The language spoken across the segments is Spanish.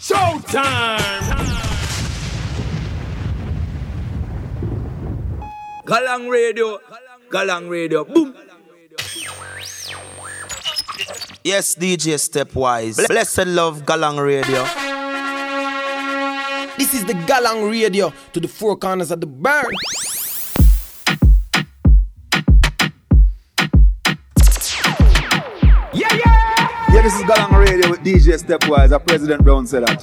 Showtime! Galang Radio, Galang Radio, boom! Yes, DJ Stepwise. Blessed love Galang Radio. This is the Galang Radio to the four corners of the burn. With DJ Stepwise. Our President Brown said that.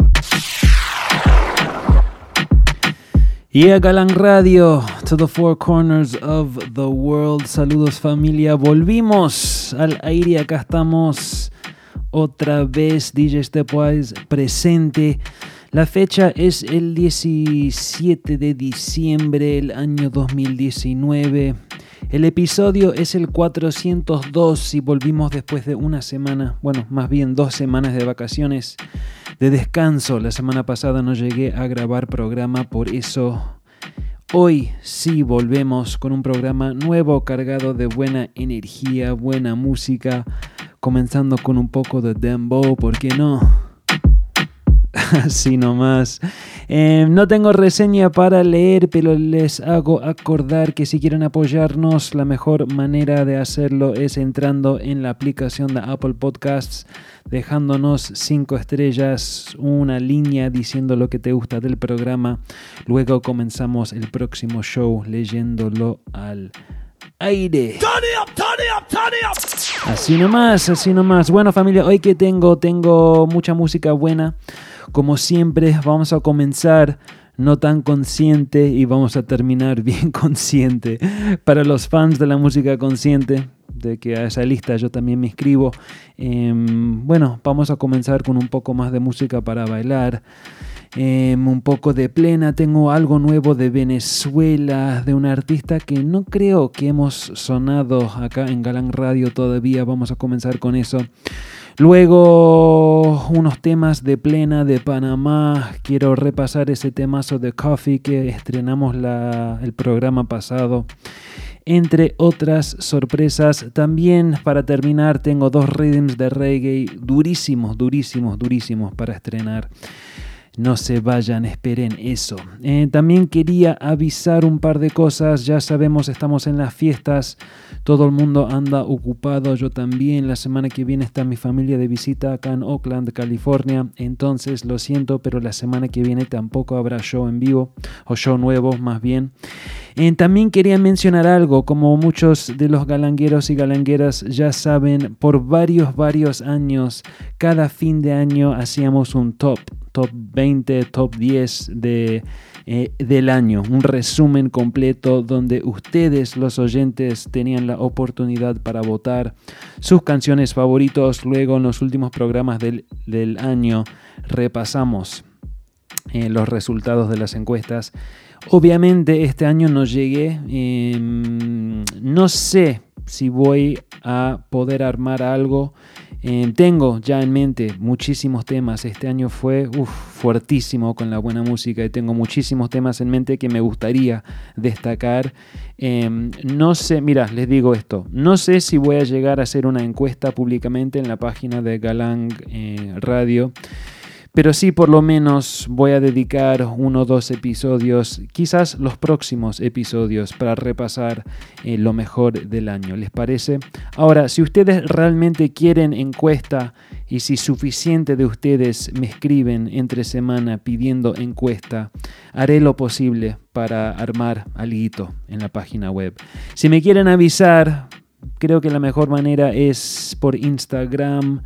Galang Radio to the four corners of the world. Saludos familia. Volvimos al aire. Acá estamos otra vez. DJ Stepwise presente. La fecha es el 17 de diciembre del año 2019. El episodio es el 402 y volvimos después de una semana, bueno, más bien dos semanas de vacaciones, de descanso. La semana pasada no llegué a grabar programa, por eso hoy sí volvemos con un programa nuevo cargado de buena energía, buena música, comenzando con un poco de dembow, ¿por qué no? Así nomás. Eh, no tengo reseña para leer, pero les hago acordar que si quieren apoyarnos, la mejor manera de hacerlo es entrando en la aplicación de Apple Podcasts, dejándonos cinco estrellas, una línea diciendo lo que te gusta del programa. Luego comenzamos el próximo show leyéndolo al aire. Así nomás, así nomás. Bueno familia, hoy que tengo, tengo mucha música buena. Como siempre, vamos a comenzar no tan consciente y vamos a terminar bien consciente. Para los fans de la música consciente, de que a esa lista yo también me inscribo, em, bueno, vamos a comenzar con un poco más de música para bailar. Em, un poco de plena, tengo algo nuevo de Venezuela, de un artista que no creo que hemos sonado acá en Galán Radio todavía, vamos a comenzar con eso. Luego unos temas de plena de Panamá. Quiero repasar ese temazo de Coffee que estrenamos el programa pasado. Entre otras sorpresas, también para terminar tengo dos rhythms de reggae durísimos, durísimos, durísimos para estrenar. No se vayan, esperen eso. Eh, también quería avisar un par de cosas. Ya sabemos, estamos en las fiestas. Todo el mundo anda ocupado. Yo también. La semana que viene está mi familia de visita acá en Oakland, California. Entonces, lo siento, pero la semana que viene tampoco habrá show en vivo. O show nuevo, más bien. Eh, también quería mencionar algo. Como muchos de los galangueros y galangueras ya saben, por varios, varios años, cada fin de año hacíamos un top top 20, top 10 de, eh, del año. Un resumen completo donde ustedes, los oyentes, tenían la oportunidad para votar sus canciones favoritos. Luego en los últimos programas del, año repasamos eh, los resultados de las encuestas. Obviamente este año no llegué. Em, no sé si voy a poder armar algo eh, tengo ya en mente muchísimos temas. Este año fue fuertísimo con la buena música y tengo muchísimos temas en mente que me gustaría destacar. Em, no sé, mira, les digo esto. No sé si voy a llegar a hacer una encuesta públicamente en la página de Galang eh, Radio. Pero sí, por lo menos voy a dedicar uno o dos episodios, quizás los próximos episodios, para repasar eh, lo mejor del año. ¿Les parece? Ahora, si ustedes realmente quieren encuesta y si suficiente de ustedes me escriben entre semana pidiendo encuesta, haré lo posible para armar algo en la página web. Si me quieren avisar, creo que la mejor manera es por Instagram.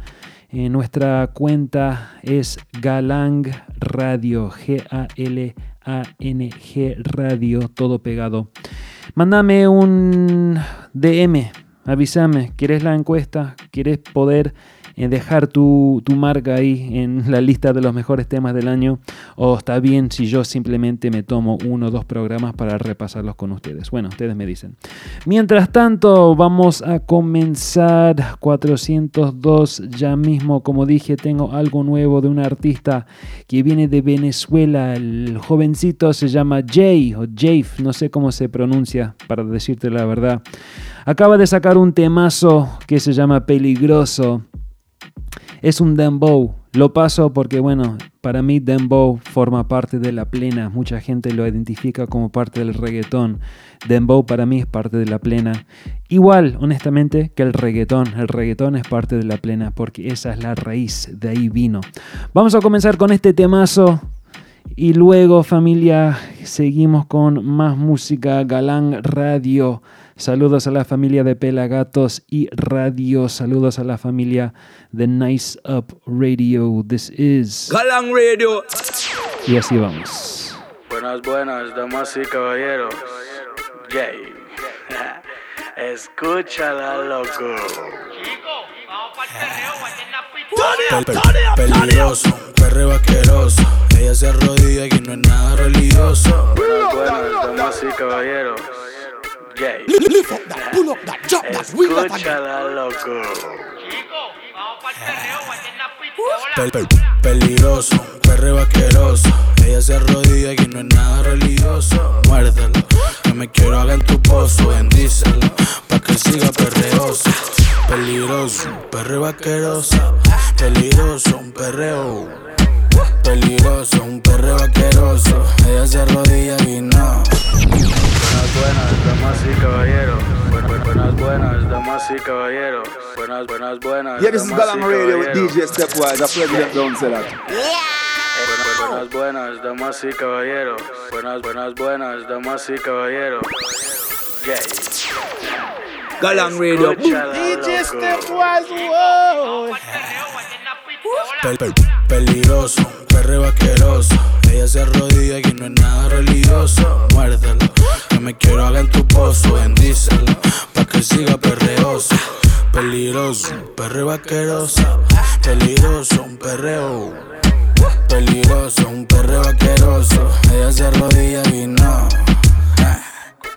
Eh, nuestra cuenta es Galang Radio, G-A-L-A-N-G Radio, todo pegado. Mándame un DM, avísame, ¿quieres la encuesta? ¿Quieres poder dejar tu, marca ahí en la lista de los mejores temas del año o está bien si yo simplemente me tomo uno o dos programas para repasarlos con ustedes. Bueno, ustedes me dicen. Mientras tanto, vamos a comenzar 402 ya mismo. Como dije, tengo algo nuevo de un artista que viene de Venezuela. El jovencito se llama Jay o Jave, no sé cómo se pronuncia para decirte la verdad. Acaba de sacar un temazo que se llama Peligroso. Es un dembow. Lo paso porque, bueno, para mí dembow forma parte de la plena. Mucha gente lo identifica como parte del reggaetón. Dembow para mí es parte de la plena. Igual, honestamente, que el reggaetón. El reggaetón es parte de la plena porque esa es la raíz. De ahí vino. Vamos a comenzar con este temazo. Y luego, familia, seguimos con más música. Galán Radio. Saludos a la familia de Pelagatos y Radio. Saludos a la familia de Nice Up Radio. This is. Galang Radio. Y así vamos. Buenas, buenas, damas y caballeros. Jay. Escúchala, loco. Peligroso, perreo asqueroso. Ella se arrodilla y no es nada religioso. Buenas, buenas, damas y caballeros. Jay. Escúchala, loco. Pel- pel- peligroso, perreo asqueroso. Ella se arrodilla y no es nada religioso. Muérdelo, que me quiero haga en tu pozo. Bendícelo, pa' que siga perreoso. Peligroso, perreo asqueroso. Peligroso, un perreo. Peligroso, un perreo asqueroso. Ella se arrodilla y no. Buenas, buenas, damas y caballeros. Buenas, buenas, buenas, damas y caballeros. Buenas, buenas, buenas. Yeah, this is damas y Galang Radio with. DJ Stepwise. Our president Brown said that. Buenas, buenas, buenas, damas y caballeros. Buenas, buenas, buenas, damas y caballeros. Jay. Galang Radio. Boom. Escúchala, loco. Pel- pel- peligroso, perreo asqueroso. Ella se arrodilla y no es nada religioso. Muérdelo, que me quiero haga en tu pozo. Bendícelo, pa' que siga perreoso. Peligroso, perreo asqueroso. Peligroso, un perreo. Peligroso, un perreo asqueroso. Ella se arrodilla y no.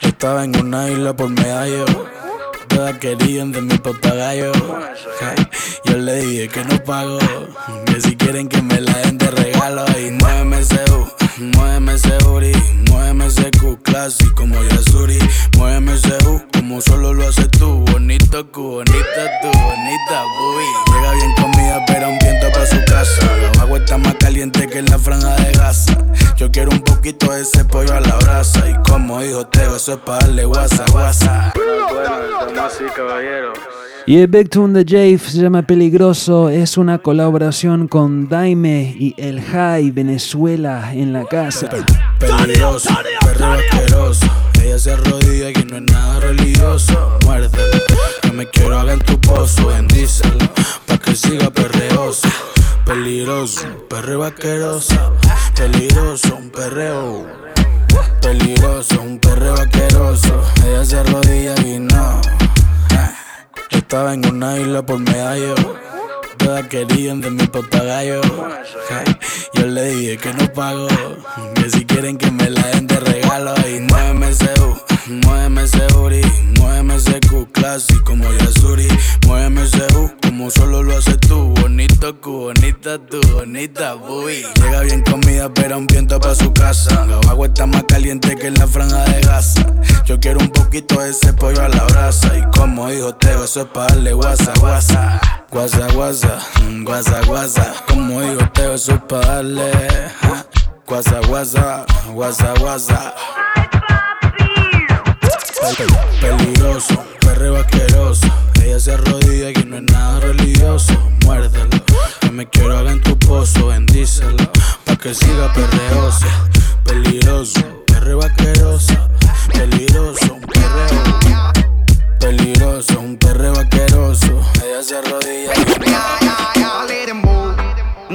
Estaba en una isla por medallo. Querían de mi papagayo. Yo le dije que no pago. Que si quieren que me la den de regalo. Y muéveme ese U, muéveme ese booty. Muéveme ese Q classy como Yasuri. Muéveme ese U como solo lo haces tú. Bonito Q, bonita tú, bonita boy. Llega bien comida, pero un viento para su casa. La agua está más caliente que en la franja de Gaza. Yo quiero un poquito ese pollo a la brasa. Y como dijo Teo, eso es para darle guasa, guasa. Y el Big Tune de Jave se llama Peligroso. Es una colaboración con Daime y El High Venezuela en la casa. Peligroso, perreo asqueroso. Ella se arrodilla y no es nada religioso. Muérdelo, que me quiero haga en tu pozo. Bendícelo, pa' que siga perreoso. Peligroso, perreo asqueroso. Peligroso, un perreo. Peligroso, un perreo asqueroso. Ella se arrodilla y no. Estaba en una isla por medallo. Todas querían de mi papagayo. Yo le dije que no pago. Que si quieren que me la den de regalo. Y muéveme ese U, muéveme ese booty. Muéveme ese Q classy como Yasuri. Muéveme ese U como solo lo haces tú. Bonito Q, bonita tú, bonita boy. Llega bien comida, pero un viento pa' su casa. La agua está más caliente que en la franja de Gaza. Yo quiero un poquito de ese pollo a la brasa. Y como dijo Teo, eso es para darle guasa, guasa. Guasa, guasa, mm, guasa, guasa. Como dijo Teo, eso es para darle. ja. Guasa, guasa, guasa, guasa. Pel- pel- Peligroso, perreo asqueroso. Ella se arrodilla y no es nada religioso. Muérdelo, que me quiero haga en tu pozo. Bendícelo, pa' que siga perreoso. Peligroso, perreo asqueroso. Peligroso, un perreo. Peligroso, un perreo asqueroso. Ella se arrodilla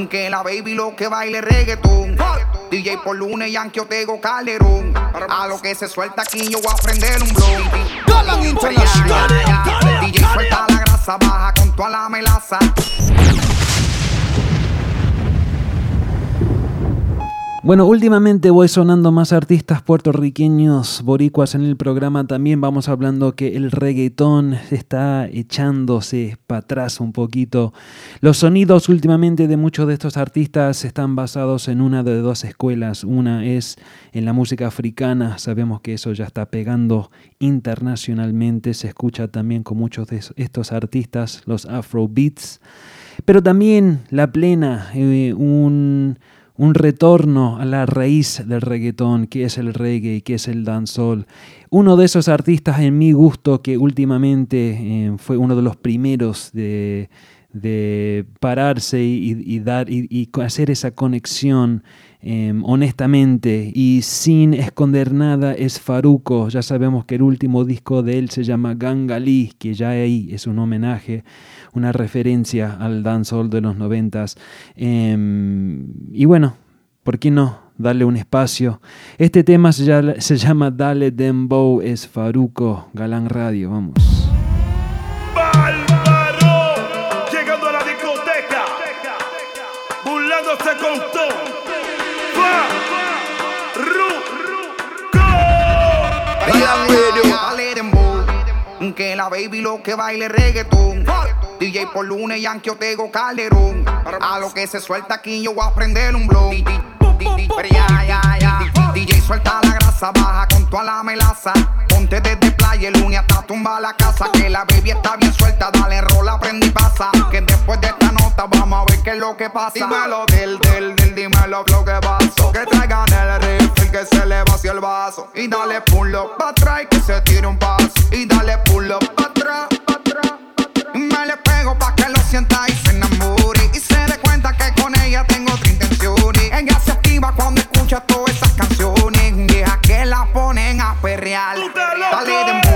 Que la baby lo que baile reggaetón. DJ por lunes, Yankee Otego Calderón. A lo que se suelta aquí yo voy a prender un International. DJ suelta la grasa, baja con toda la melaza. Bueno, últimamente voy sonando más artistas puertorriqueños, boricuas en el programa. También vamos hablando que el reggaetón está echándose para atrás un poquito. Los sonidos últimamente de muchos de estos artistas están basados en una de dos escuelas. Una es en la música africana. Sabemos que eso ya está pegando internacionalmente. Se escucha también con muchos de estos artistas, los afrobeats. pero también la plena, eh, un, un retorno a la raíz del reggaetón, que es el reggae, que es el dancehall. Uno de esos artistas en mi gusto que últimamente eh, fue uno de los primeros de, de pararse y, dar y, hacer esa conexión em, honestamente y sin esconder nada es Faruco. Ya sabemos que el último disco de él se llama Gangalí, que ya ahí es un homenaje, una referencia al dancehall de los noventas. Em, y bueno, ¿por qué no? Darle un espacio. Este tema se llama, se llama Dale Dembow, es Faruco, Galán Radio, vamos. Que la baby lo que baile reggaetón. DJ por lunes, Yankee Otego Calderón. A lo que se suelta aquí yo voy a prender un blog. DJ suelta la grasa, baja con toda la melaza. Ponte desde playa, el lunes hasta tumba la casa. Que la baby está bien suelta, dale rola, prende y pasa. Que después de esta nota vamos qué es lo que pasa. Dímelo del, del, del, dímelo lo que pasó. Que traigan el rifle, que se le vació el vaso. Y dale pull up pa' atrás, que se tire un paso. Y dale pull up pa' atrás, pa' atrás. Me le pego pa' que lo sienta y se enamore. Y se dé cuenta que con ella tengo otra intención. Ella se activa cuando escucha todas esas canciones. Deja que la ponen a perrear. Dale de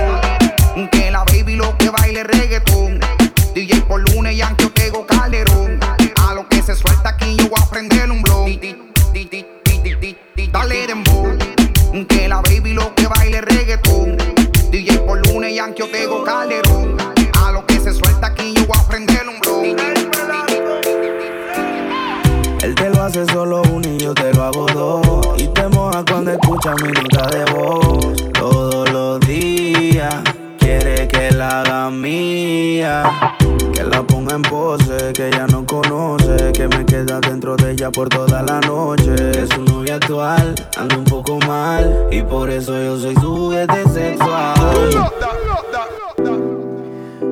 Dentro de ella por toda la noche. Es su novia actual, anda un poco mal. Y por eso yo soy su juguete sexual.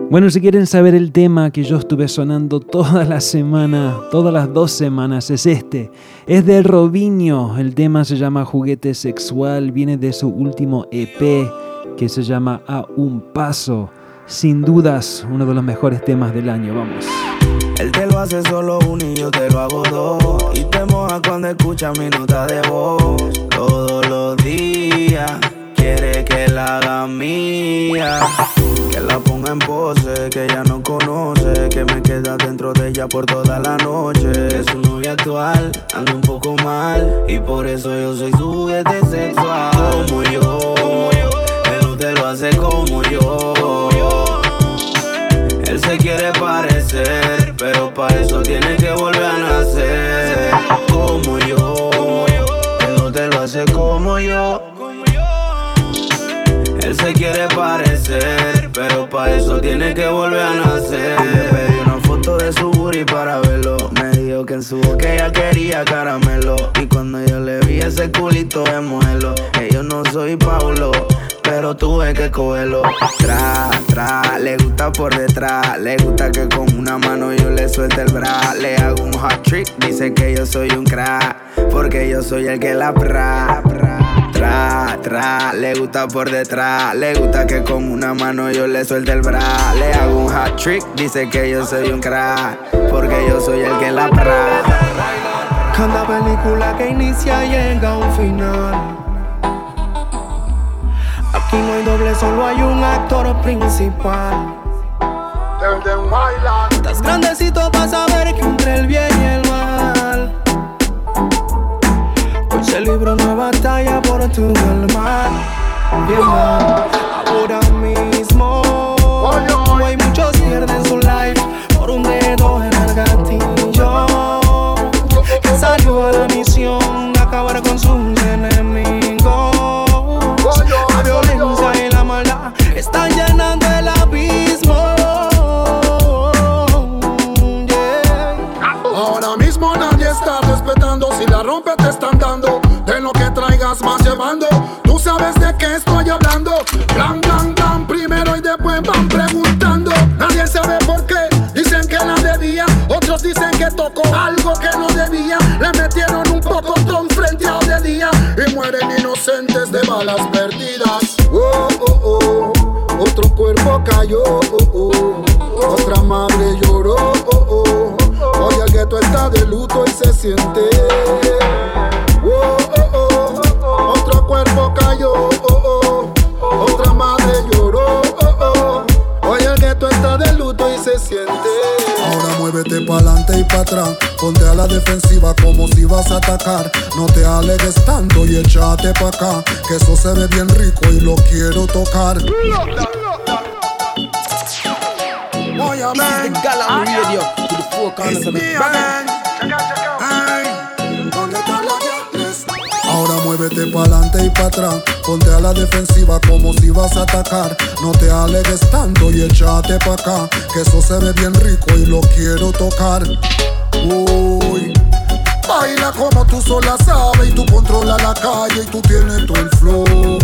Bueno, si quieren saber el tema que yo estuve sonando toda la semana, todas las dos semanas, es este. Es de Robinho. El tema se llama Juguete Sexual. Viene de su último EP que se llama A un Paso. Sin dudas, uno de los mejores temas del año. Vamos. Él te lo hace solo uno y yo te lo hago dos. Y te moja cuando escucha mi nota de voz. Todos los días quiere que la haga mía. Que la ponga en pose, que ella no conoce. Que me queda dentro de ella por toda la noche. Es su novia actual, anda un poco mal. Y por eso yo soy su juguete sexual. Como yo, para verlo. Me dijo que en su boca ella quería caramelo. Y cuando yo le vi ese culito de eh, yo no soy Paulo. Pero tuve que cogerlo Tra, tra, le gusta por detrás Le gusta que con una mano yo le suelte el bra Le hago un hot trick, dice que yo soy un crack Porque yo soy el que la pra, pra Tra, tra, le gusta por detrás. Le gusta que con una mano yo le suelte el bra. Le hago un hot trick, dice que yo soy un crack. Porque yo soy el que la pra. Cada película que inicia llega a un final. Aquí no hay doble, solo hay un actor principal. Estás grandecito para saber que entre el bien y el mal. Se libra una batalla por tu alma. Mal. Ahora mismo hay muchos pierden su life por un dedo en el gatillo. Que salió a la misión de acabar con sus enemigos. La violencia y la maldad están llenando el abismo. Yeah. Ahora mismo nadie está respetando. Si la rompe te están dando. Traigas más llevando. Tú sabes de qué estoy hablando. Blan, blan, blan. Primero y después van preguntando. Nadie sabe por qué. Dicen que la de día. Otra Muchos dicen que tocó algo que no debía. Le metieron un poco con frente a de día y mueren inocentes de balas perdidas. Oh, oh, oh. Otro cuerpo cayó, oh, oh. otra madre lloró. Oh, oh. Hoy el gueto está de luto y se siente. Pa'lante y pa' atrás. Ponte a la defensiva como si vas a atacar. No te alegues tanto y échate pa' acá. Que eso se ve bien rico y lo quiero tocar. This is the Galang Radio to the four corners of the muévete pa'lante y pa' atrás. Ponte a la defensiva como si vas a atacar. No te alegues tanto y échate pa' acá. Que eso se ve bien rico y lo quiero tocar. Uy. Baila como tú sola sabes y tú controlas la calle y tú tienes todo el flow.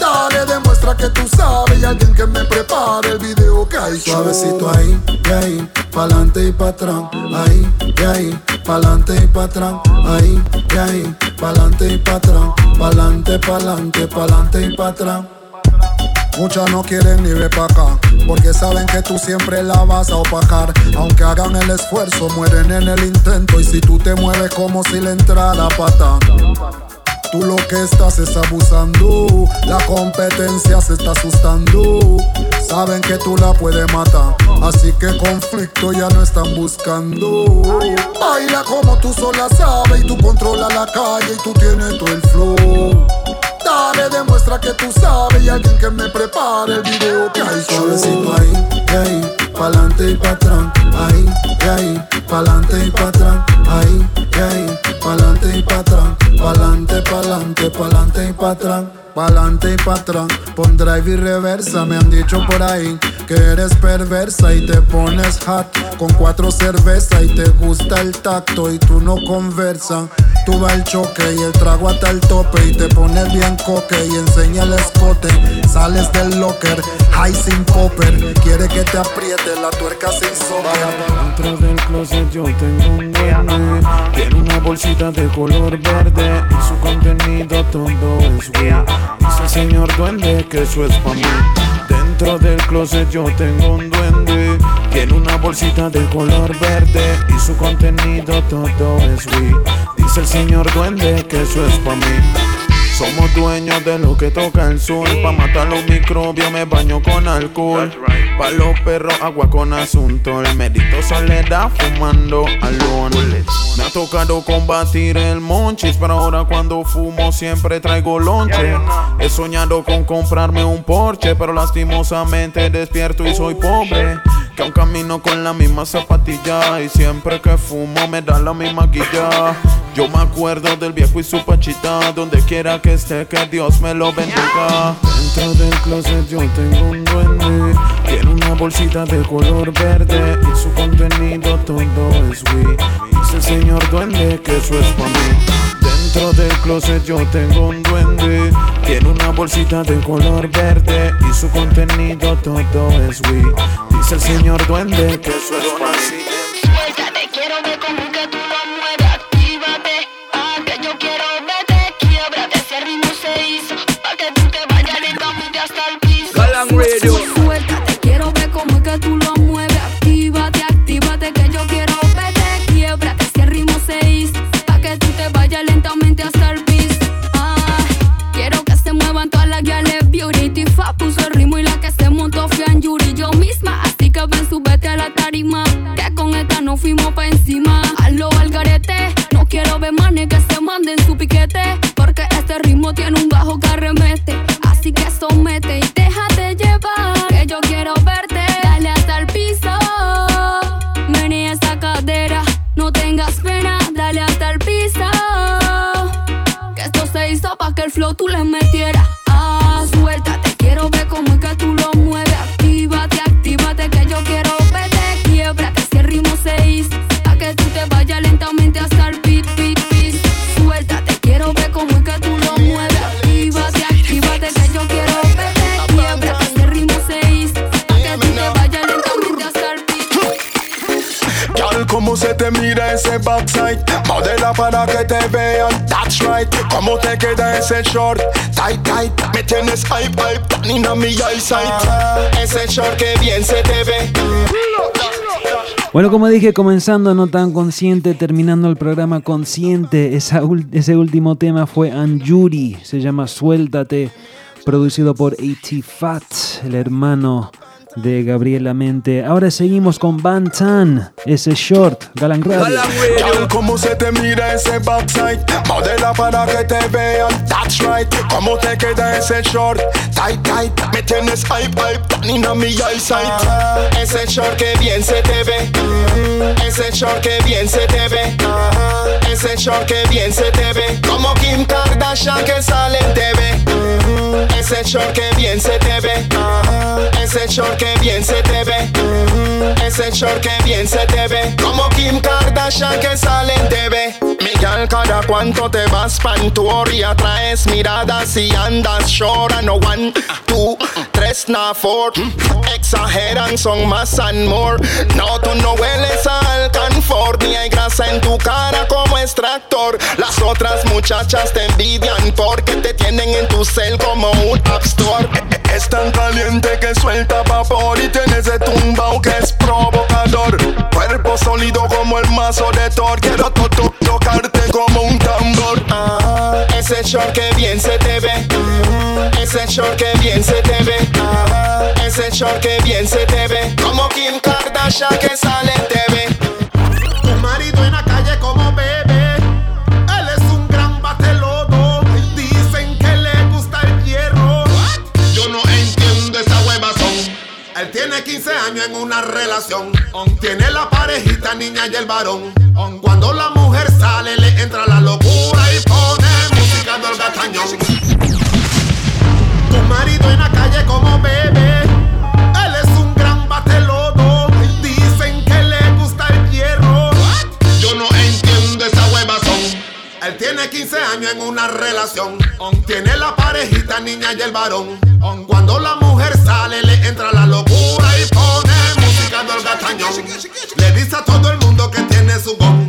Dale, demuestra que tú sabes y alguien que me prepare el video que hay Suavecito ahí, y ahí, pa'lante y pa' atrás Ahí, y ahí, pa'lante y pa' atrás Ahí, y ahí, pa'lante y pa' atrás Pa'lante, pa'lante, pa'lante y pa' atrás Muchas no quieren ni ver pa' acá, porque saben que tú siempre la vas a opacar. Aunque hagan el esfuerzo, mueren en el intento. Y si tú te mueves como si le entrara pata. Tú lo que estás es abusando, la competencia se está asustando. Saben que tú la puedes matar, así que conflicto ya no están buscando. Baila como tú sola sabes y tú controlas la calle y tú tienes todo el flow. Dale, demuestra que tú sabes y alguien que me prepare el video que hay Suavecito ahí, ahí, pa'lante y pa' atrás Ahí, ahí, pa'lante y pa' atrás Ahí, ahí, pa'lante y pa' atrás Pa'lante, pa'lante, pa'lante y pa' atrás Pa'lante y pa' atrás, pon drive y reversa Me han dicho por ahí que eres perversa y te pones hot Con cuatro cervezas y te gusta el tacto y tú no conversas Tú vas al choque y el trago hasta el tope y te pones bien coque y enseña el escote. Sales del locker, high sin popper Quiere que te apriete la tuerca sin sopa Dentro del closet yo tengo un Tiene una bolsita de color verde Y su contenido todo es weed Dice el señor duende que eso es pa' mí. Dentro del closet yo tengo un duende. Tiene una bolsita de color verde Y su contenido todo es weed Dice el señor duende que eso es pa' mí somos dueños de lo que toca el sol. Pa' matar los microbios me baño con alcohol. Pa' los perros agua con asunto. El medito soledad fumando alone. Me ha tocado combatir el monchis, pero ahora cuando fumo siempre traigo lonche. He soñado con comprarme un Porsche, pero lastimosamente despierto y soy pobre. Que aún camino con la misma zapatilla y siempre que fumo me da la misma guilla. Yo me acuerdo del viejo y su pachita, donde quiera que esté, que Dios me lo bendiga. Dentro del closet yo tengo un duende, tiene una bolsita de color verde y su contenido todo es weed. Dice el señor duende que eso es para mí. Dentro del closet yo tengo un duende, tiene una bolsita de color verde y su contenido todo es weed. Dice el señor duende que eso es para Te queda ese short. Me tienes hype, hype, a mi eyesight. Ese short que bien se te ve. Bueno, como dije, comenzando no tan consciente, terminando el programa consciente, esa ese último tema fue Anjuri, se llama Suéltate, producido por A.T. Fat, el hermano de Gabriela Mente. Ahora seguimos con Bantan, ese short, Galan Radio. Cómo se te mira ese backside. Modela para que te vean, that's right. Cómo te queda ese short, tight, tight. Me tienes hype, hype, tan mi eyesight. Ese short que bien se te ve. Ese short que bien se te ve. Ese short que bien se te ve. Como Kim Kardashian que sale en TV. Ese short que bien se te ve. Ese short que bien se te ve. Ese short que bien se te ve. Como Kim Kardashian que sale en TV. Miguel, cada cuánto te vas pan tour y atraes miradas y andas short. No one, two, na four. Exageran, son más and more. No, tú no hueles a alcanfor ni hay grasa en tu cara como extractor. Las otras muchachas te envidian porque te tienen en tu cel como un app store. Es tan caliente que suelta vapor y tienes de tumbao que es provocador. Cuerpo sólido como el mazo de Thor. Quiero to- to- tocarte como un tambor. Ah, ese short que bien se te ve. Ese short que bien se te ve. Ese short que bien se te ve. Como Kim Kardashian que sale en TV. Tu marido en la calle como bebe. Él es un gran batelodo. Dicen que le gusta el hierro. Yo no entiendo esa huevazón. Él tiene 15 años en una relación. Tiene la parejita niña y el varón. Relación. Tiene la parejita niña y el varón. Cuando la mujer sale le entra la locura y pone música del gatañón. Le dice a todo el mundo que tiene su don.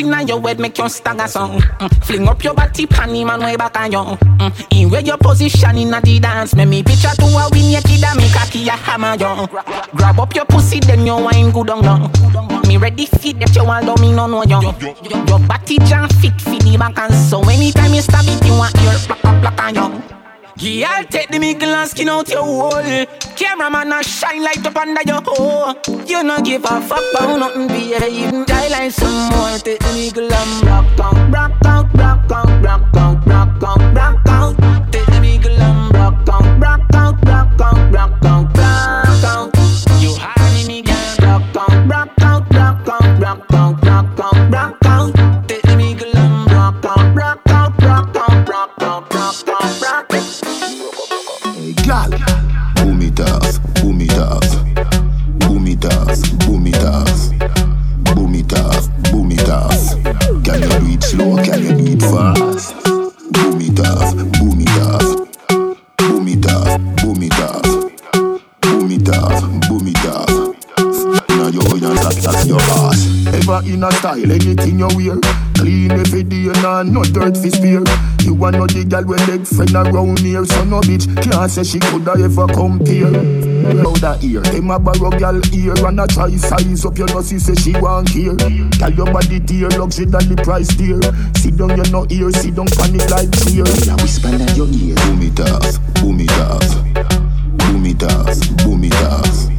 Bust inna your head make you stagger song. Mm. Fling up your body pan him and way back on you mm. In where your position inna the dance Make me picture to a win your kid and me cocky a hammer you Grab up your pussy then you wine good on down. Me ready fit that you do me no know you Your body jam fit fit the back and so anytime you stab it you want your plack on you yeah, I'll take the middle and skin out your hole. Cameraman a shine light up under your hole. You no give a fuck about nothing, baby. Die like some more. Take the middle and rock out, rock out, rock out, rock out, rock out, rock out. Take the middle and rock out, rock out, rock out, rock out, rock out. does, boomy does, boomy does, boomy does, boomy does, boomy does. Can you beat slow? Can you do it fast? Boomy does, boomy does, boomy does, boomy does, boomy does, boomy does. Now your audience are that's your ass. Ever in a style, anything you wear, clean every day, and not dirt for spear. You want know the gal with leg friend around here, so no bitch can't say she coulda ever compare. Now that ear, them a borrow gal ear and a try size up your nose, say she want here. Tell your body dear, luxury than the price dear. Sit down, you no ear, sit down, panic like cheer. Yeah, whisper in your ear. Boom it off, boom it off. boom it off, boom it off,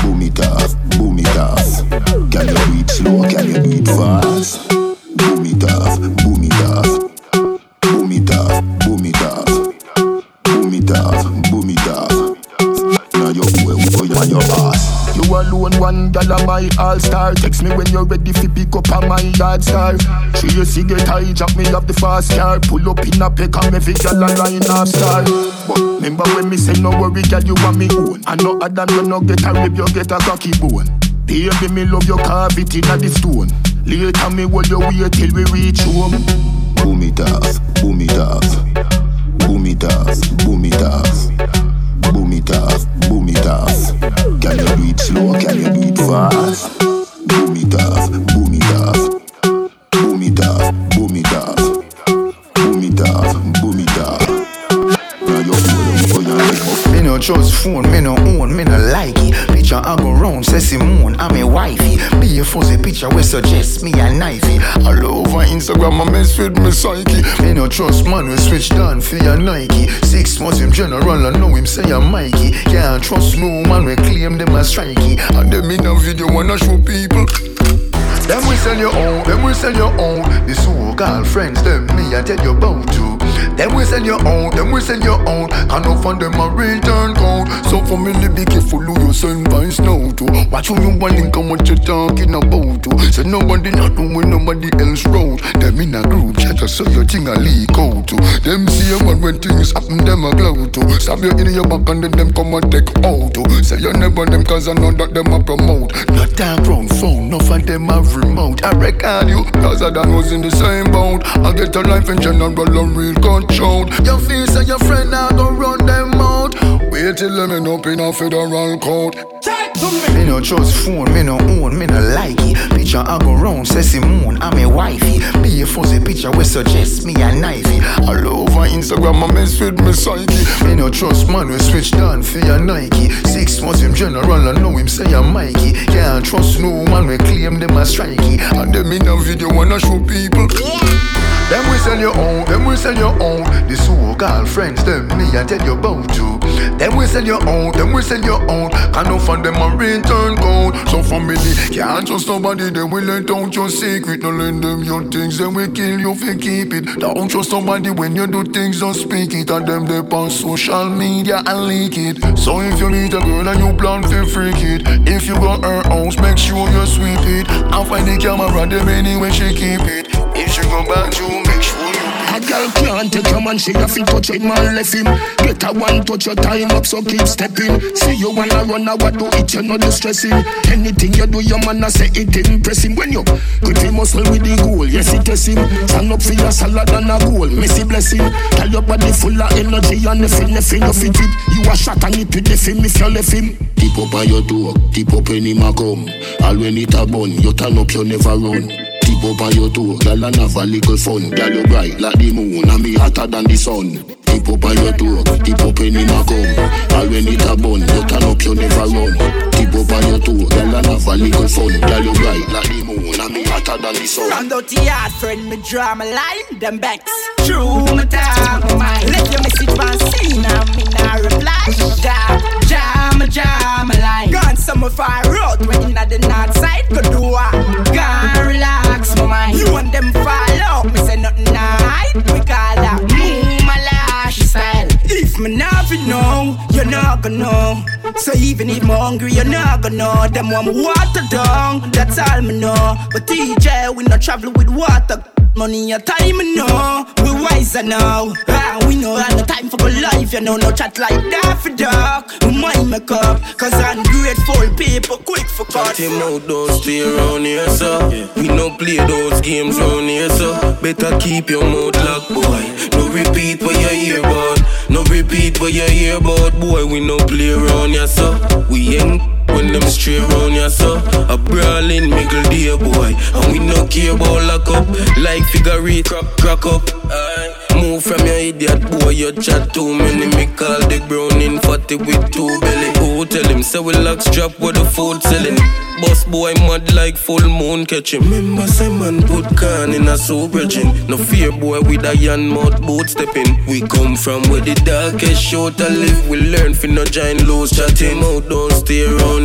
boom it off, boom it off. Can you do it slow? Can you do it fast? Boom it off, boom it off, alone, one gal of my all-star. Text me when you're ready fi pick up on my yard star. She a cigarette high, jack me up the fast car. Pull up in a peck and every gal a line off star. But remember when me say no worry gal you want me own. Know Adam you no get a rib you get a cocky bone. Baby me love your carved inna the stone. Later me hold your way till we reach home. Boom it off, boom it off, boom it off, boom it off. Boom it off, boom it off. Can you do it slow? Can you do it fast? Boom it off, boom it off. Boom it off, boom it off. Boom it off, boom it off. Now you hold on, hold oh, on, Me no trust phone, me no own, me no like it. Picture I go round, say Simone, I'm a wifey. Be a fuzzy picture we suggest me a knifey. All over Instagram, I mess with me psyche. Me no trust man, we switch down for your Nike. Six months him general, I know him say I'm Mikey. Can't trust no man, we claim them as strikey. And them in a video wanna show people. Them we sell your own, them we sell your own. The so-called friends, them me I tell you about to. Them we sell your own, them we sell your own. Can't no find them a return code. So for me, be careful who you send vines now to. Watch who you want link and what you talking about to. Say nobody not doing nobody else road. Them in a group chat, so your thing a leak out to. Them see a man when things happen, them a glow to. Stab you in your back and then them come and take out to. Say you never them cause I know that them a promote. Not that wrong phone, no of them I record you, cause I done was in the same boat. I get a life in general and real control. Your face and your friend now go run them out. Wait till them end up in a federal court. Me no trust phone, me no own, me no like it. Picture I go round, say moon, I'm a wifey. Be a fuzzy picture we suggest me a knifey. All over Instagram, I mess with me psyche. Me no trust man, we switch down for your Nike. Six months him general, I know him say I'm Mikey. Can't trust no man, we claim them as strikey. And them in a video wanna show people. Them we sell your own, them we sell your own. The so-called friends, them me I tell you about to. Them we sell your own, them we sell your own. Can't no find them a return code. So family, can't trust nobody, they will let out your secret. No lend them your things, then we kill you if you keep it. Don't trust somebody when you do things, don't speak it. And them they on social media and leak it. So if you meet a girl and you plan to freak it, if you got her house, make sure you sweep it. And find the camera, them anyway she keep it. If she go back to make sure you A girl can't take your man, she have to touch him and left him. Get a one touch your time up, so keep stepping. See you wanna run, I what do it, you know the stressing. Anything you do, your man I say it impress him. When you grip him muscle with the goal, yes it is him. Stand up for your salad and a goal, messy blessing. Tell your body full of energy and nothing, nothing, you fit it. You a shot and it with the film if you left him. Tip up by your door, tip up when him a come. All when it a bun, you turn up, you never run. Tip up on your toe, girl and have a little fun. Girl you bright like the moon and me hotter than the sun. Tip up on your toe, tip up when him a come. All when it a bun, you turn up, you never run. Tip up on your toe, girl and have a little fun. Girl you bright like the moon and me hotter than the sun. Round out the yard, friend, me draw my line, them backs. True, me talk my mind. Let your message man see now, me nah reply. Jam, jam, jam, line. Gone somewhere far out, when inna the north side, go do what? Gone relax mind. You want them fall out, me say nothing hide. We call that move my lash style. If me not know, you're not gonna know. So even if me hungry, you're not gonna know. Them want water down, that's all me know. But DJ, we not travel with water. Money and time, me know. We wiser now. Ah, we know I no time for my life, you know. No chat like that for dark. We mind make up, cause ungrateful people quick for cut. Him out, don't stay around here, so We no play those games round here, so Better keep your mouth locked, boy No repeat what you hear about No repeat what you hear about, boy We no play around here, so We ain't when them stray round here, so A brawling middle day, boy And we no care about lock up Like figure eight, crack, crack up. Move from your idiot boy, you chat too many Me call the brown in fatty with two belly Who tell him say we lock strap with the food selling. Boss boy mad like full moon catching. Remember say man put can in a soup bridging. No fear boy with a yan mouth boot stepping. We come from where the darkest show to live. We learn fi no giant loose chatting. Out don't stay around.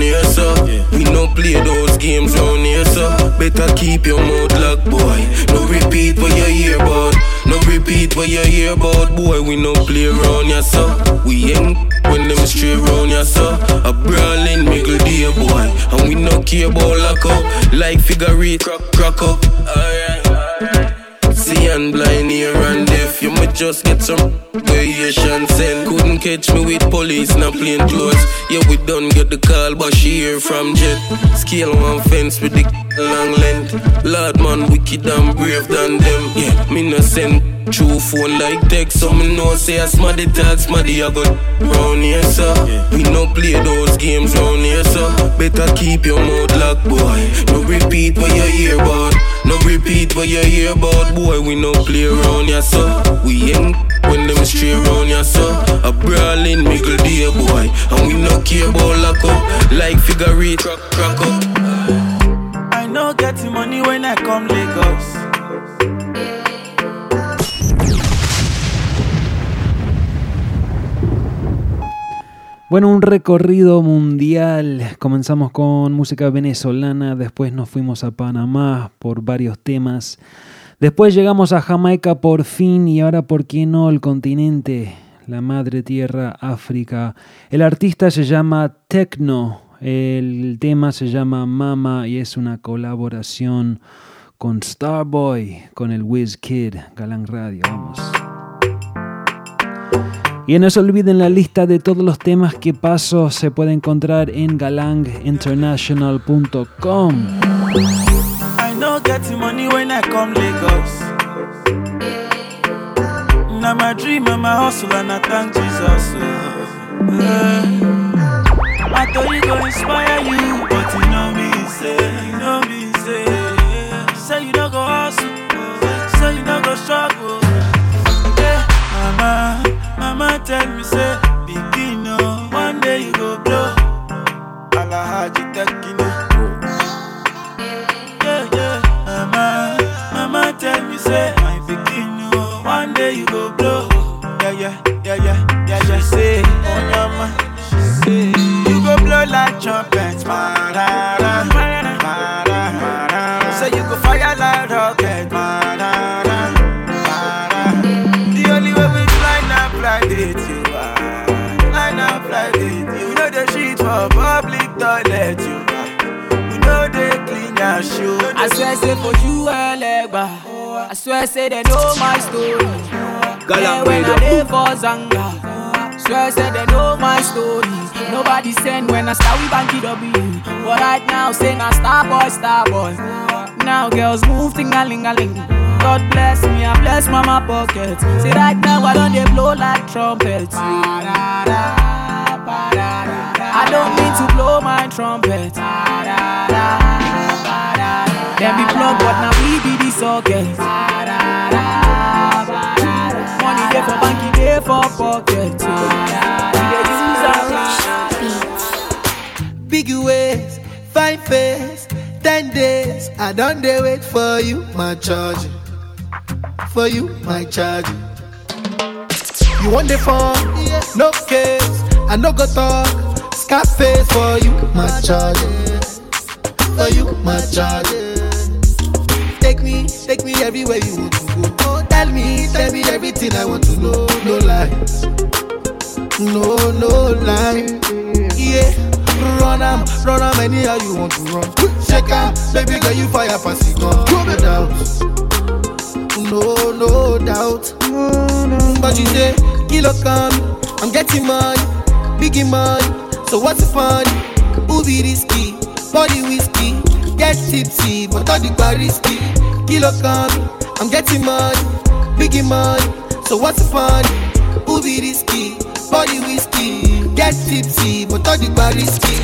No play those games round here so. Better keep your mouth locked boy. No repeat what you hear about. No repeat what you hear about boy. We no play around here so. We ain't when them stray round here so. A brawling middle day boy. And we no care about lock up. Like figure eight crack, crack up. Alright, alright. See and blind here and deaf. You might just get some variation send. Couldn't catch me with police, not plain clothes. Yeah, we done get the call, but she hear from jet. Scale one fence with the long length. Lord man, wicked and brave than them. Yeah, me no send True phone like text, so me know say I smarty talk, smarty I got round here, so We no play those games round here, so Better keep your mouth locked, boy No repeat what you hear about No repeat what you hear about, boy We no play around here, so. We ain't when them stray round here, so. A brawling middle day, boy And we no care about lock up. Like figure eight, crack, crack up. I no get money when I come Lagos. Bueno, un recorrido mundial. Comenzamos con música venezolana, después nos fuimos a Panamá por varios temas. Después llegamos a Jamaica por fin y ahora, ¿por qué no? El continente, la madre tierra, África. El artista se llama Tecno, el tema se llama Mama y es una colaboración con Starboy, con el Wiz Kid, Galán Radio. Vamos. Y no se olviden la lista de todos los temas que paso se puede encontrar en galanginternational.com. I no get the money when I tell me say, swear, say for you. I swear, say they know my story. Yeah, when I live for Zanga. Swear, say they know my story. Nobody send when I start with Banky W. But right now, sing a star boy, star boy. Now girls move, ting a ling. God bless me, I bless mama pocket. See right now, I don't they blow like trumpets. I don't mean to blow my trumpet. Them be plug, but now we be the socket. Money there for banky, there for pocket. We dey use our Big ways, fine face, ten days. I don't dey wait for you, my charge. For you, my charge. You want the phone? No case. I no go talk. Scarface for you, my charge. For you, my charge. Take me, take me everywhere you want to go. Oh, tell me, tell me everything I want to know. No lies, no, no lie. Yeah, run am, run am anyhow you want to run. Shake am, baby girl you fire pass it gun. No doubt, no, no doubt. But you say, kilo come, um, I'm getting money, biggie money. So what's the fun? Who be risky? Body whiskey, get tipsy, but all the bar risky. Kilo come, I'm getting money, biggie money. So what's the fun? Who be risky? Body whiskey, get tipsy, but all the bar risky.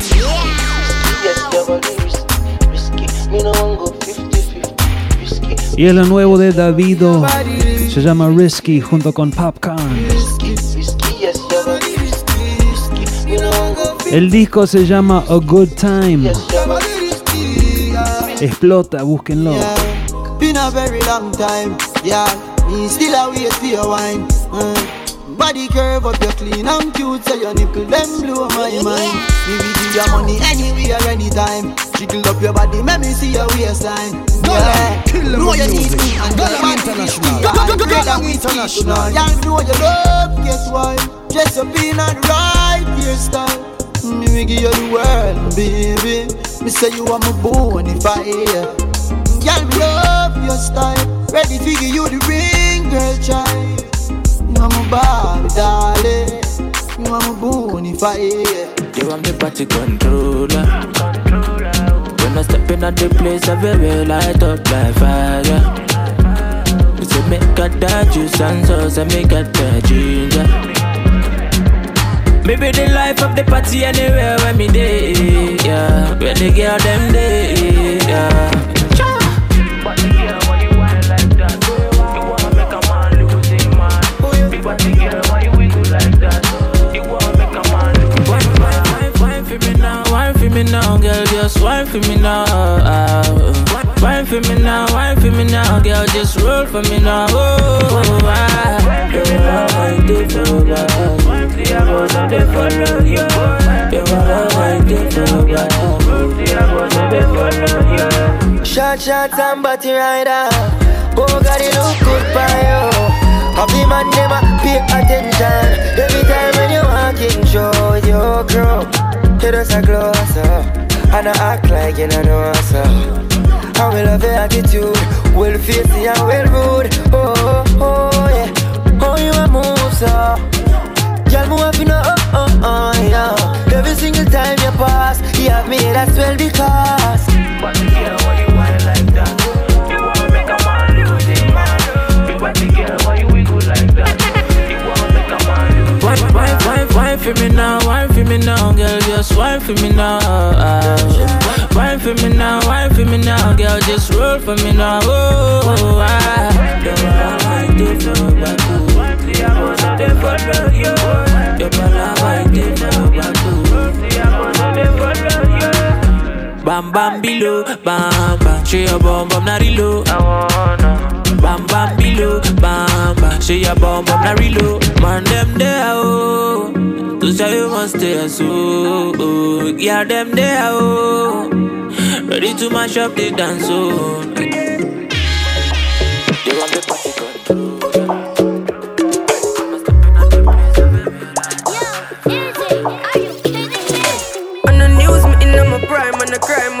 Yes, your body ris- risky. Me no one go 50-50. Risky. Y es lo nuevo de Davido. Se llama Risky junto con Popcorn. Risky, risky. Yes, your body risky. Risky. Me no one go 50-50. El disco se llama A Good Time. Explota, búsquenlo. Been a very long time, yeah. Me still a wait for your wine. Uh, body curve up, you're clean and cute, so your nipple them blow my mind. Me will give your money anywhere, anytime. Jiggle up your body, make me see your waistline. Yeah, know you need me and your man international. Galang international. Y'all know you love, guess why? Dress up in a right hairstyle. Me will give you the world, baby. Me say you are my bonfire. Me love your style. Ready to give you the ring, girl, child. You are my Barbie, darling. You my bonfire. You are my party controller. When I step in at the place, I very light up like fire. You say make a that juice and sauce, and make a that ginger. Maybe the life of the party anywhere when me day, yeah. When the girl them day, yeah. Now, girl, just wine for me now. Wine for me now, wine for me now, girl, just roll for me now. Oh, oh, ah. I did you. You the follow. Shot, shot, and body rider. Oh, God, it look good for you. Happy man, a pay attention. Every time when you walk in, show your crew. You just a close up. And I act like you don't know so. I will love your attitude. Well facey and well rude. Oh, oh, oh, yeah. Oh, you a move so. Girl, move up, you know, oh, oh, oh, yeah. Every single time you pass, you have me, that's well because. Wine for me now, wine for me now, girl, just wine for me now. Wine for me now, wine for me now, girl, just roll for me now. Oh, I don't want to. Bam bam below, bam bam, she your oh, bum bum not low. I wanna. Bam bam below, bam bam. She your bum bum na reload. Man them there oh. To say you must stay so. Oh. Yeah them there oh. Ready to mash up the dance oh. You want the party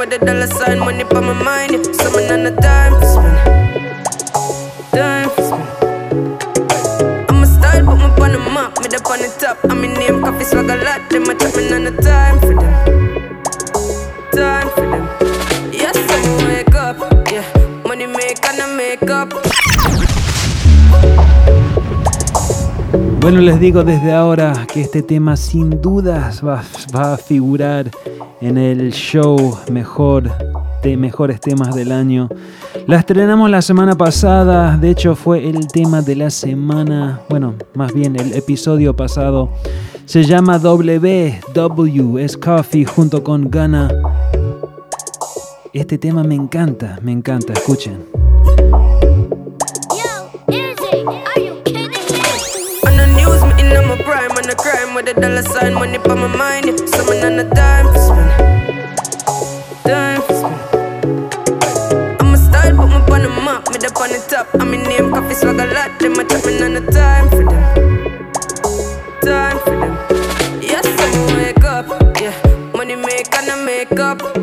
On the dollar sign, money for my mind. Yeah. Summon on the. Time Bueno, les digo desde ahora que este tema sin dudas va, va a figurar en el show mejor de mejores temas del año. La estrenamos la semana pasada, de hecho fue el tema de la semana, bueno, más bien el episodio pasado. Se llama WW, es Coffee junto con Ghana. Este tema me encanta, me encanta, escuchen. On crime with the dollar sign, money for my mind. Yeah. Summon on the time for spend. Time for spend. I'm a style, put me on the map, me up on the top. I'm in name, coffee swag a lot. Them a me on the time for them. Time for them. Yes, I wake up. Yeah, money make and I make up.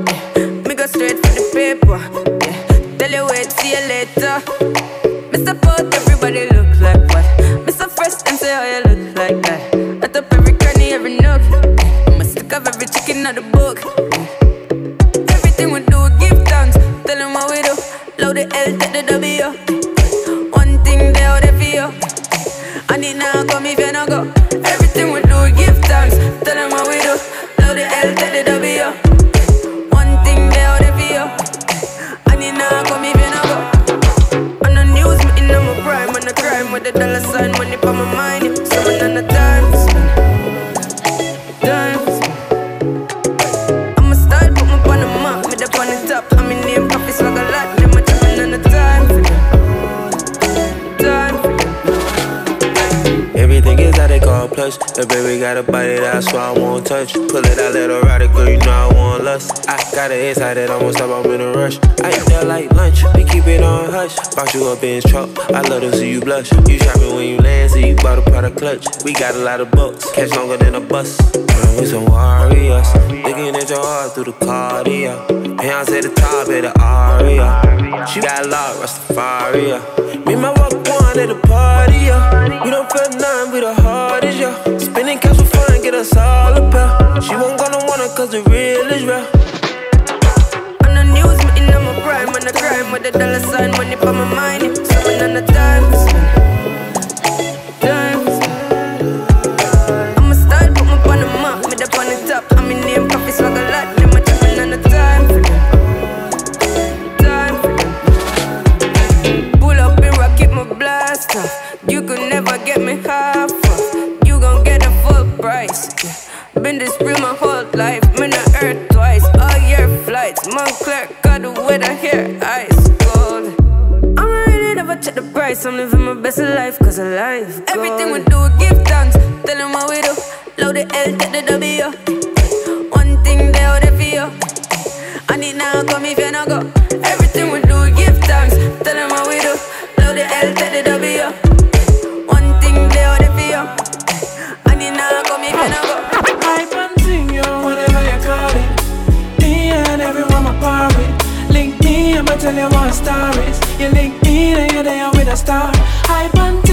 And it now come if you no touch. Pull it out, ride it, girl, you know I want lust. I got an inside that almost stop, I'm in a rush. I eat that like lunch, we keep it on hush. Box you up in his truck, I love to see you blush. You shopping when you land, so you bought a product clutch. We got a lot of bucks, catch longer than a bus. We some warriors, looking at your heart through the cardio. Hands at the top of the aria. She got a lot, Rastafaria. Me and my walk one at the party, yeah. We don't feel nothing, we the hardest, yeah. Spinning cash for fun, get us all a pair. She won't gonna want it, cause the real is real. On the news, me in my prime, on the crime with the dollar sign, money for my mind. Seven on the time. Time. Price. I'm living my best life cause of life. Everything we do, we give thanks. Tell them what we do. Load the L, take the W.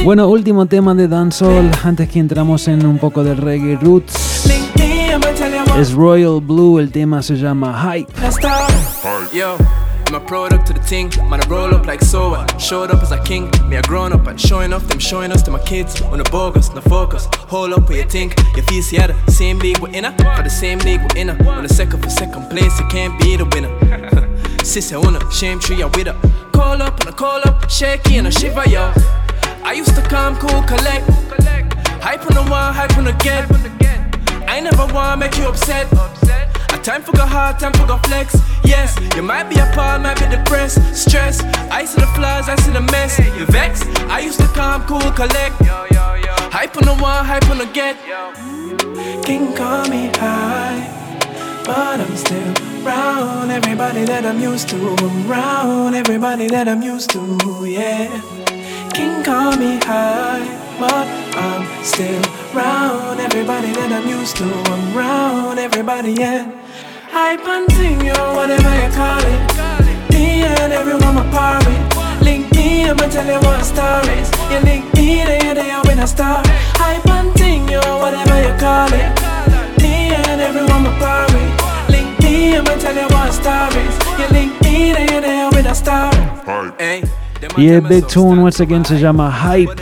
Bueno, último tema de dancehall antes que entramos en un poco de reggae roots. Es Royal Blue, el tema se llama Hype. Yo, I'm a product to the thing. Man, I roll up like so what? Showed up as a king. Me, I grown up and showing off them, showing us to my kids. On bogus, no focus. Hold up you think. Your the same league we're in. For the same league we're in. On the second for second place, you can't be the winner. Sis, I wanna shame tree, I with her. Call up and I call up, shaky and I shiver, yo. I used to come cool, collect. Hype on the one, hype on the get. I never wanna make you upset. A time for go hard, time for go flex. Yes, you might be appalled, might be depressed, stress. I see the flaws, I see the mess. You vex? I used to come cool, collect. Hype on the one, hype on the get. King call me high, but I'm still round everybody that I'm used to. Around everybody that I'm used to, yeah. King call me high, but I'm still round everybody that I'm used to. I'm round everybody, yeah. Hype and sing you, whatever you call it. Me and everyone my part with. Link me, I'ma tell you what stories. You link me, then you're there when I start. Hype and sing you, whatever you call it. Me and everyone my part with. Link me, I'ma tell you what stories. You link me, then you're there when I start. Hey. Y el Big Tune once again se llama Hype.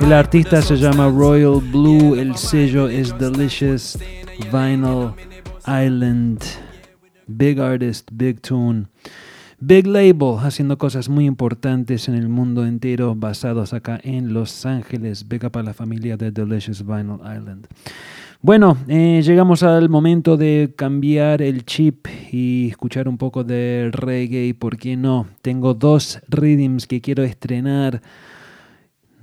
El artista se llama Royal Blue. El sello es Delicious Vinyl Island. Big artist, big tune. Big Label haciendo cosas muy importantes en el mundo entero basados acá en Los Ángeles. Big up a la familia de Delicious Vinyl Island. Bueno, eh, llegamos al momento de cambiar el chip y escuchar un poco de reggae. ¿Por qué no? Tengo dos rhythms que quiero estrenar.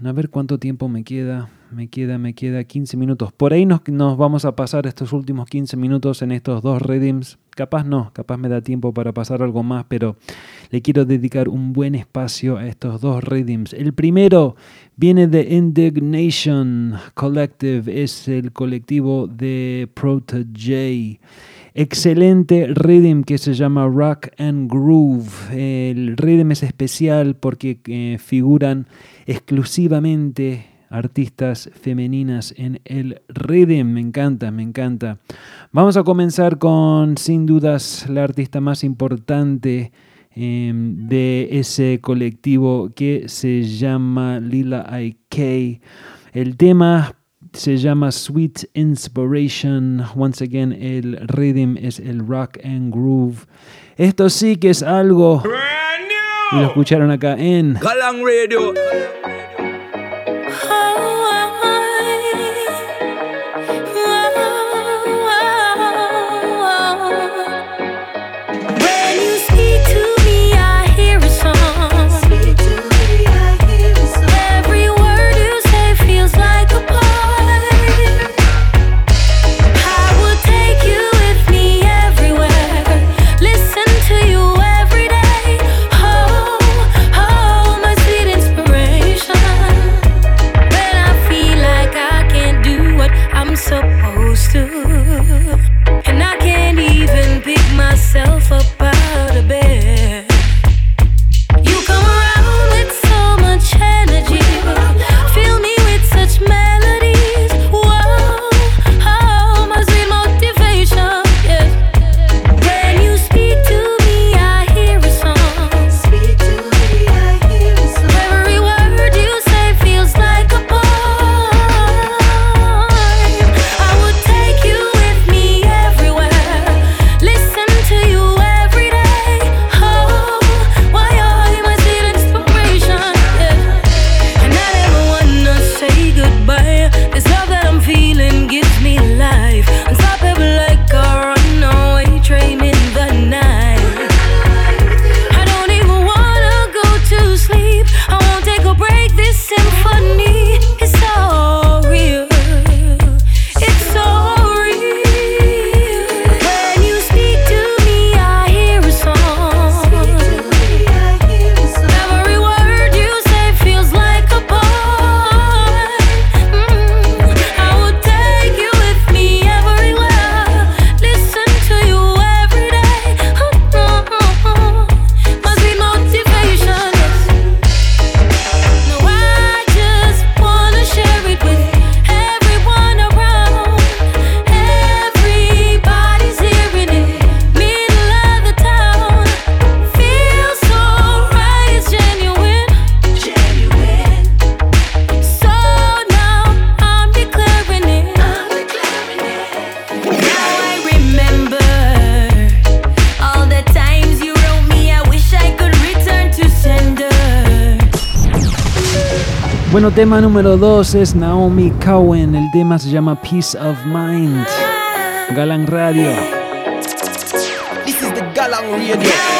A ver cuánto tiempo me queda. Me queda, me queda 15 minutos. Por ahí nos, nos vamos a pasar estos últimos 15 minutos en estos dos rhythms. Capaz no, capaz me da tiempo para pasar algo más, pero le quiero dedicar un buen espacio a estos dos rhythms. El primero viene de Indignation Collective, es el colectivo de Protege. Excelente rhythm que se llama Rock and Groove. El rhythm es especial porque eh, figuran exclusivamente artistas femeninas en el rhythm. Me encanta, me encanta. Vamos a comenzar con, sin dudas, la artista más importante eh, de ese colectivo que se llama Lila IK. El tema se llama Sweet Inspiration. Once again, el rhythm es el rock and groove. Esto sí que es algo. Y lo escucharon acá en Galang Radio. heart. Bueno, tema número 2 es Naomi Cowen. El tema se llama Peace of Mind. Galang Radio. This is the Radio.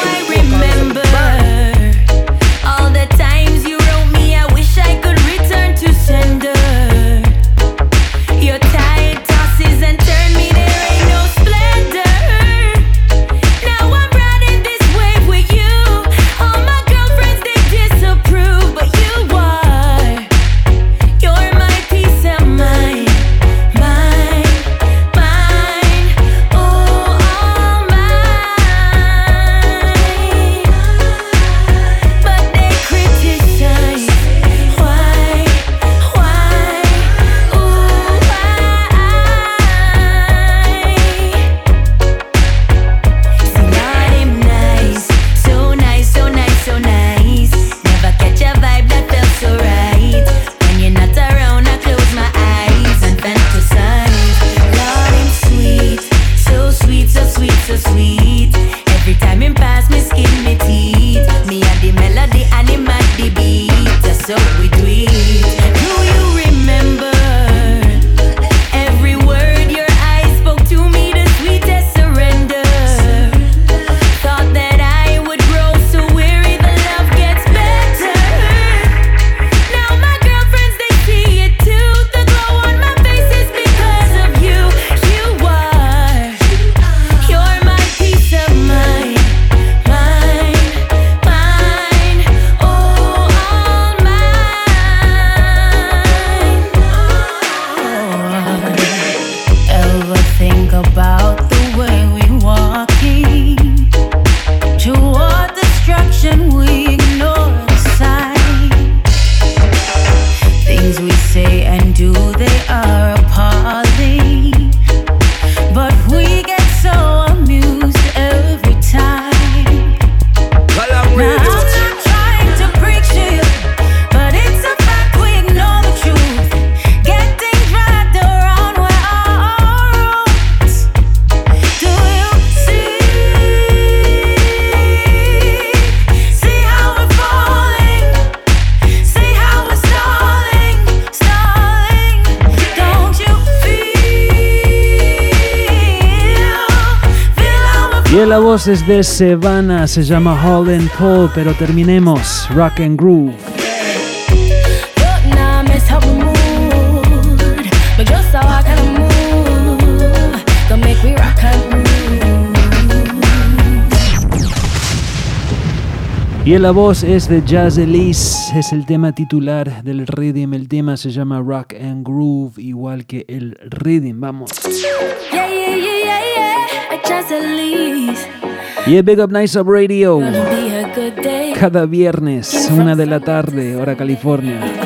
es de Sevana, se llama Hall and Cole, pero terminemos Rock and Groove. Y en la voz es de Jazz Elise, es el tema titular del rhythm, el tema se llama Rock and Groove, igual que el rhythm, vamos. Yeah, yeah, yeah, y el Big Up Nice Up Radio. Cada viernes, una de la tarde, hora California.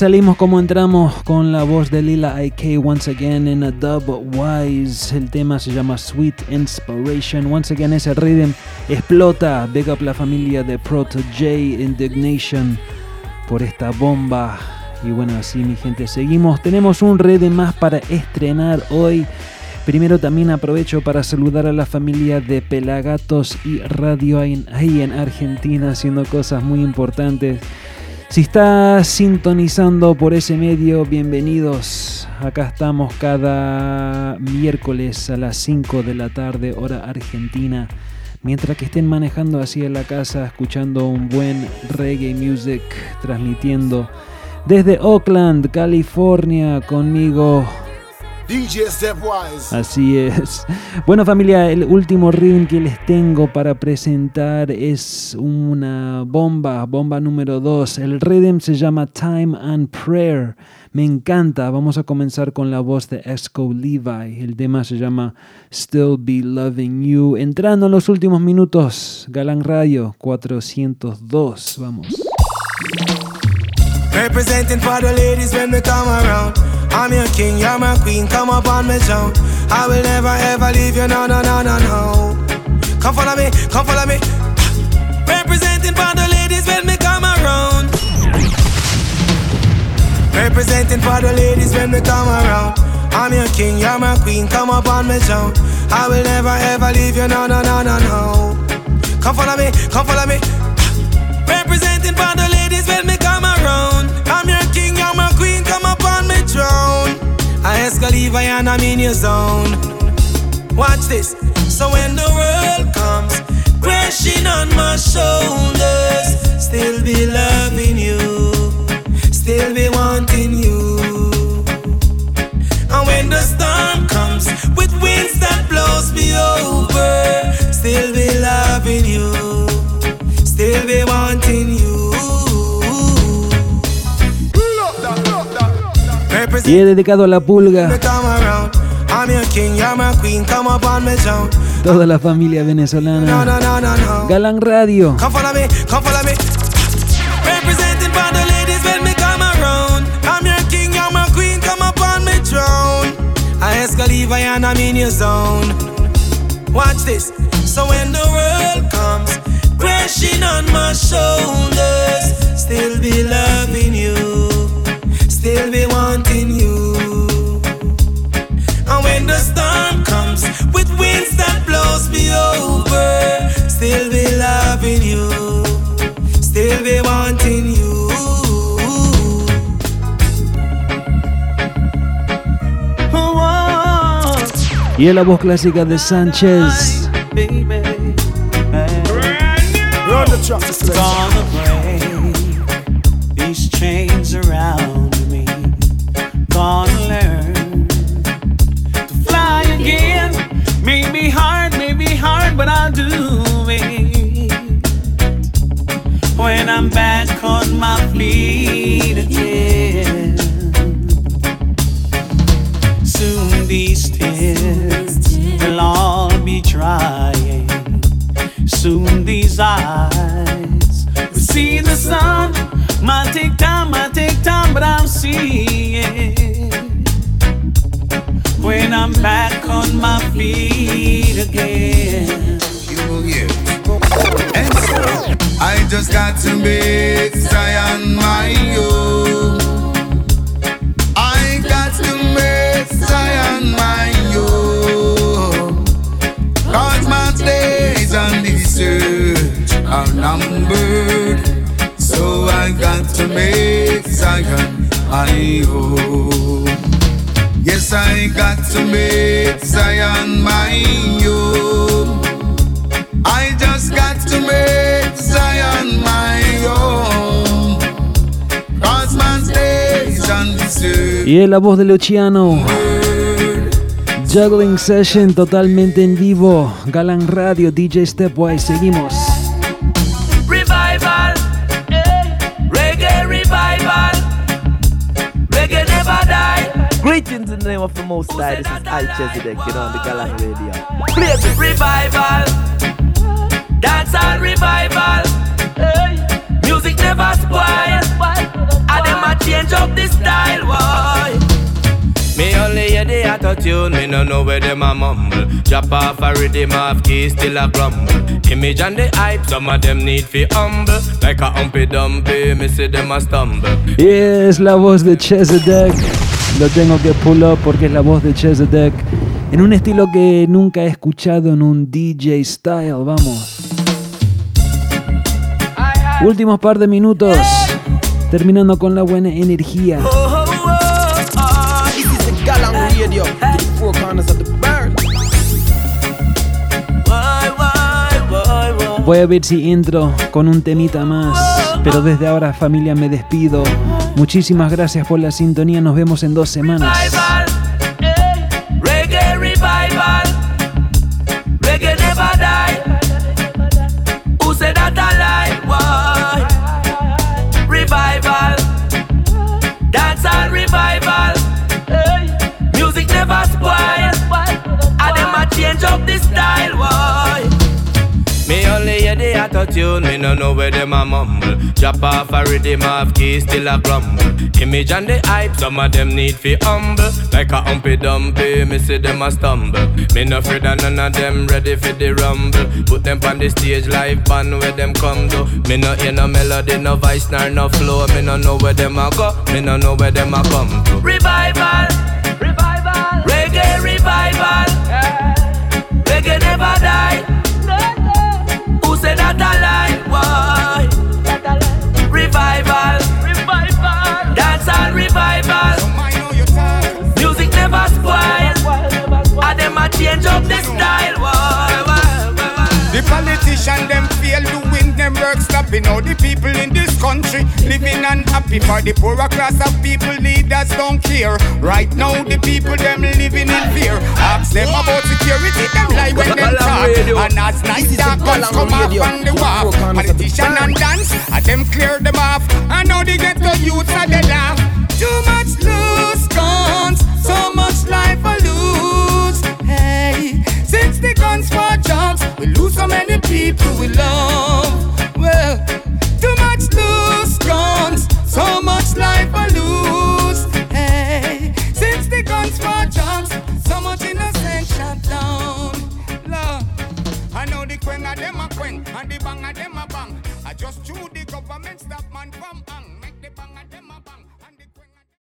Salimos como entramos con la voz de Lila IK once again in a dub wise. El tema se llama Sweet Inspiration. Once again ese rhythm explota. Big up la familia de Proto J Indignation por esta bomba. Y bueno, así mi gente, seguimos. Tenemos un rhythm más para estrenar hoy. Primero también aprovecho para saludar a la familia de Pelagatos y Radio ahí en Argentina haciendo cosas muy importantes. Si estás sintonizando por ese medio, bienvenidos. Acá estamos cada miércoles a las 5 de la tarde, hora argentina. Mientras que estén manejando así en la casa, escuchando un buen reggae music, transmitiendo desde Oakland, California, conmigo DJ Stepwise. Así es. Bueno familia, el último ring que les tengo para presentar es una bomba, bomba número 2. El rhythm se llama Time and Prayer. Me encanta. Vamos a comenzar con la voz de Esco Levi. El tema se llama Still Be Loving You. Entrando en los últimos minutos, Galán Radio 402. Vamos. Representing for the ladies when we come around. I'm your king, you're my queen, come up on me, Joan. I will never ever leave you, no, no, no, no, no. Come follow me, come follow me. Representing for the ladies when we come around. Representing for the ladies when we come around. I'm your king, you're my queen, come up on me, Joan. I will never ever leave you, no, no, no, no, no. Come follow me, come follow me. Representing for the throne. I Levi and I'm in your zone. Watch this. So when the world comes crashing on my shoulders, still be loving you, still be wanting you. And when the storm comes with winds that blows me over, still be loving you, still be Y he dedicado a la pulga. Toda la familia venezolana. Galán Radio. Watch this. So when the world comes crashing on my shoulders, still be loving you, still be wanting you. And when the storm comes with winds that blows me over, still be loving you, still be wanting you. Y es la voz clásica de Sánchez. Gonna break Eyes will see the sun. Might take time, might take time, but I'm seeing. When I'm back on my feet again. And so I just got to make Zion my own. Zion my own. Yes, I got to make Zion my own. I just got to make Zion my own. Cause my days on this earth. Y es la voz de Luciano. Juggling Session totalmente en vivo. Galán Radio, DJ Stepwise. Seguimos. Greetings in the name of the Most High. This is Al Chesedek, you know, on the Galang Radio. Play the revival, dancehall revival, eh, Music never spoil. And them a change up the style, why? Me only hear the auto tune, me no know where them a mumble. Drop off a rhythm off key, still a grumble. Image and the hype, some of them need fi humble. Like a humpy dumpy, me see them a stumble. Yes, es la voz de Chesedek. Lo tengo que pull up porque es la voz de Chesedek. En un estilo que nunca he escuchado en un DJ style. Vamos. Últimos par de minutos. Terminando con la buena energía. Voy a ver si entro con un temita más. Pero desde ahora familia me despido. Muchísimas gracias por la sintonía. Nos vemos en dos semanas. Reggae them a mumble. Drop off a rhythm off key, still a grumble. Image and the hype, some of them need fi humble. Like a humpy dumpy, me see them a stumble. Me no afraid of none of them ready for the rumble. Put them on the stage live band where them come to. Me no hear no melody, no voice, nor no flow. Me no know where them a go, me no know where them a come to. Revival, revival, reggae revival. Reggae never die. Who said that a lie? Revival, revival, dancehall revival. Music never spoil. And them a change up the style. The politician them work stopping. All the people in this country living unhappy. For the poorer class of people, leaders don't care. Right now, the people them living in fear. Ask them about security, them lie when them talk. And as night darkens come up on the wall, politician and dance, and them clear them off. And now they get the youth and they laugh. Too much loose guns, so much life for lose. Hey, since the guns for jobs, we lose so many people we love. this life.